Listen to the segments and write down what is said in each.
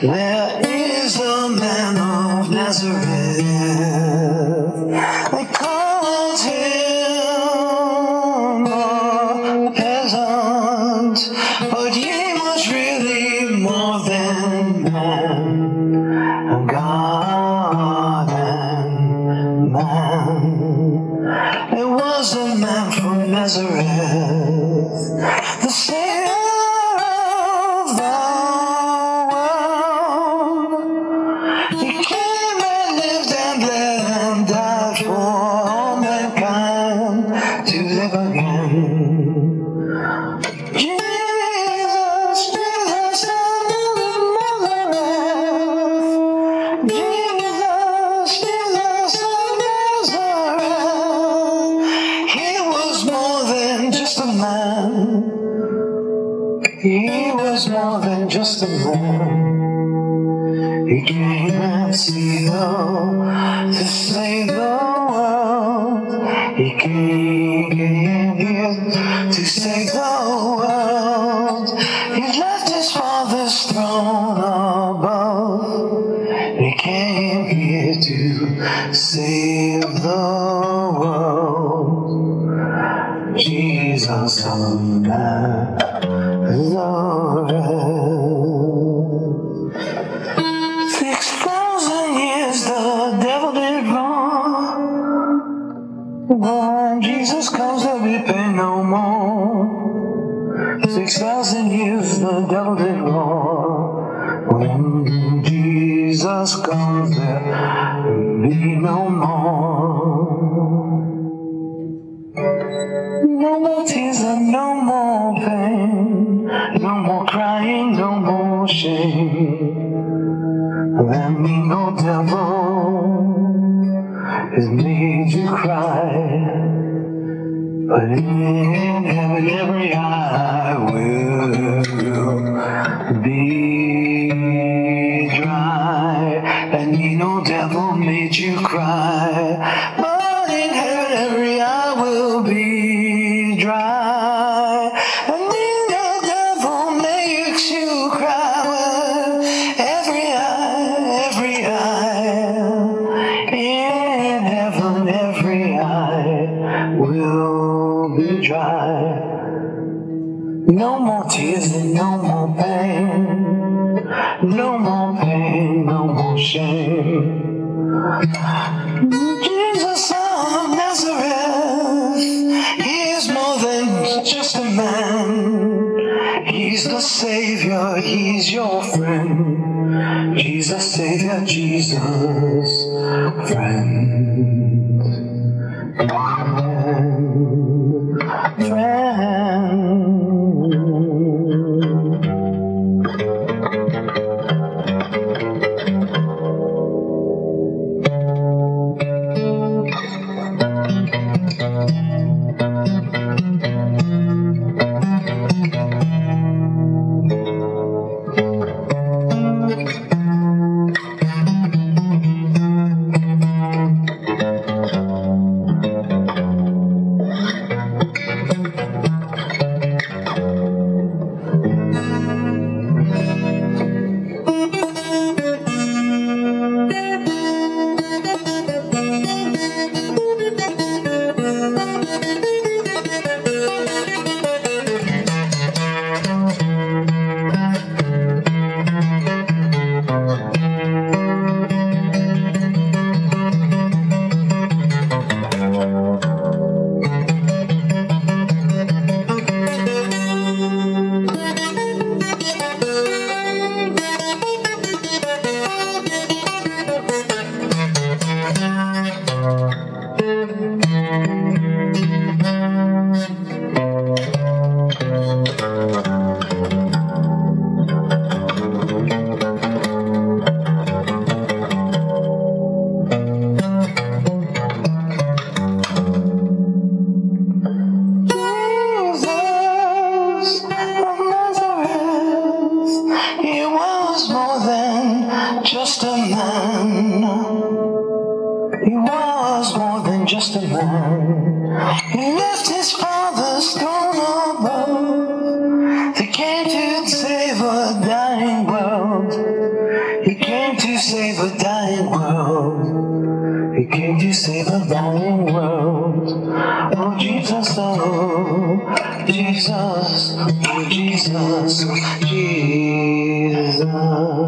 There is a man of Nazareth. They called him a peasant, but he was really more than man, a God and man. There was a man from Nazareth, to save the world. He came, here to save the world. He left his father's throne above. He came here to save the world. Jesus of Nazareth. Six thousand years the devil did wrong. When Jesus comes, there'll be no more. No more tears and no more pain. No more crying, no more shame. That mean no devil has made you cry. In heaven, every eye will be dry. And ain't no devil made you cry. No more tears and no more pain. No more pain, no more shame. Jesus, son of Nazareth, he is more than just a man. He's the Savior, he's your friend. Jesus, Savior, Jesus, friend. Friend. Friend.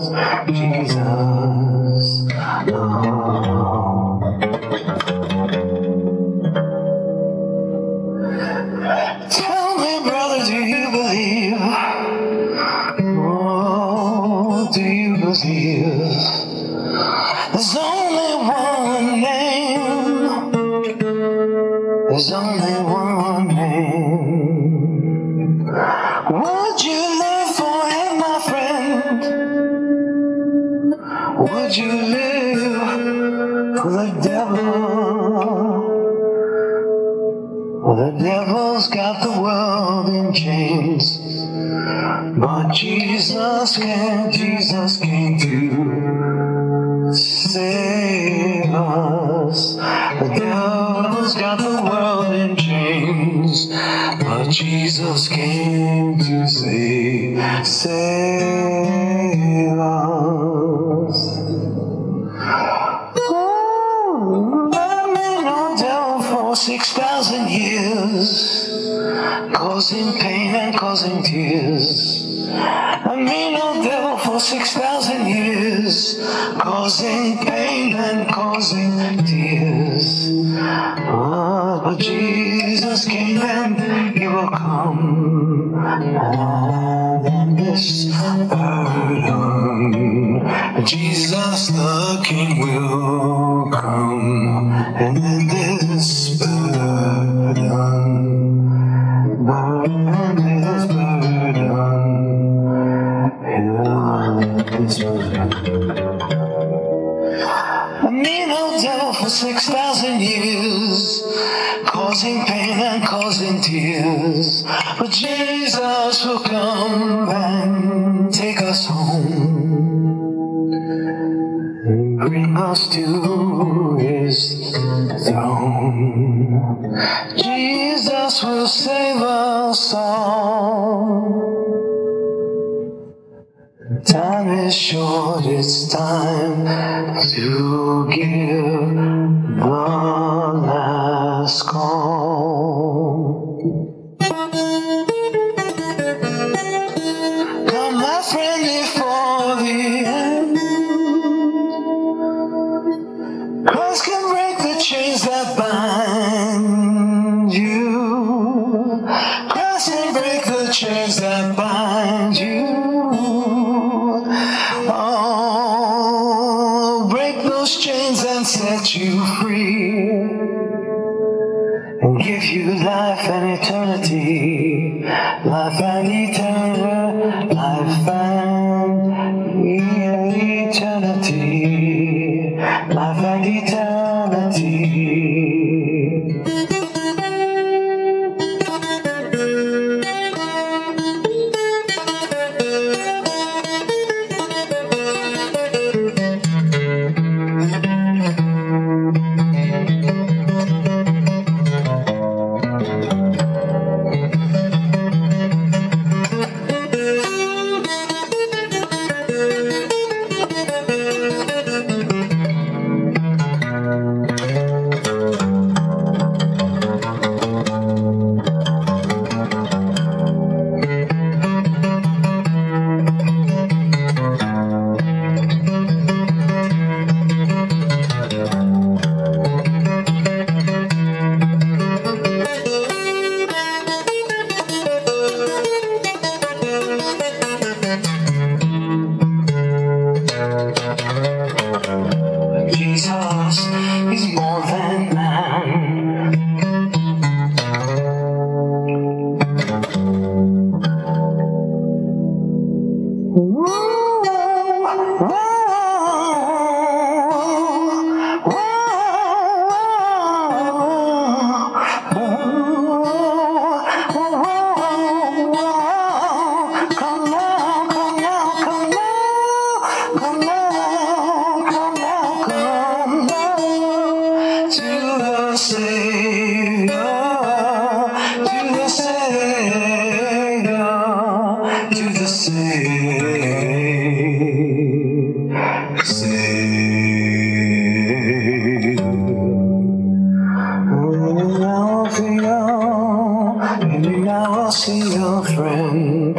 Jesus. Tell me, brother, do you believe? Oh, do you believe? There's only one name. There's only But Jesus came, Jesus came to save us. The devil's got the world in chains. But Jesus came to save, save causing pain and causing tears. I mean, no devil for six thousand years, causing pain and causing tears. Ah, but Jesus came and He will come and this burden. Jesus the King will come and end this old devil for six thousand years, causing pain and causing tears. But Jesus will come and take us home and bring us to His throne. Jesus will save us all. Short, it's time to give set you free. And give you life and eternity. Life and eternity. Whoa, see your friend.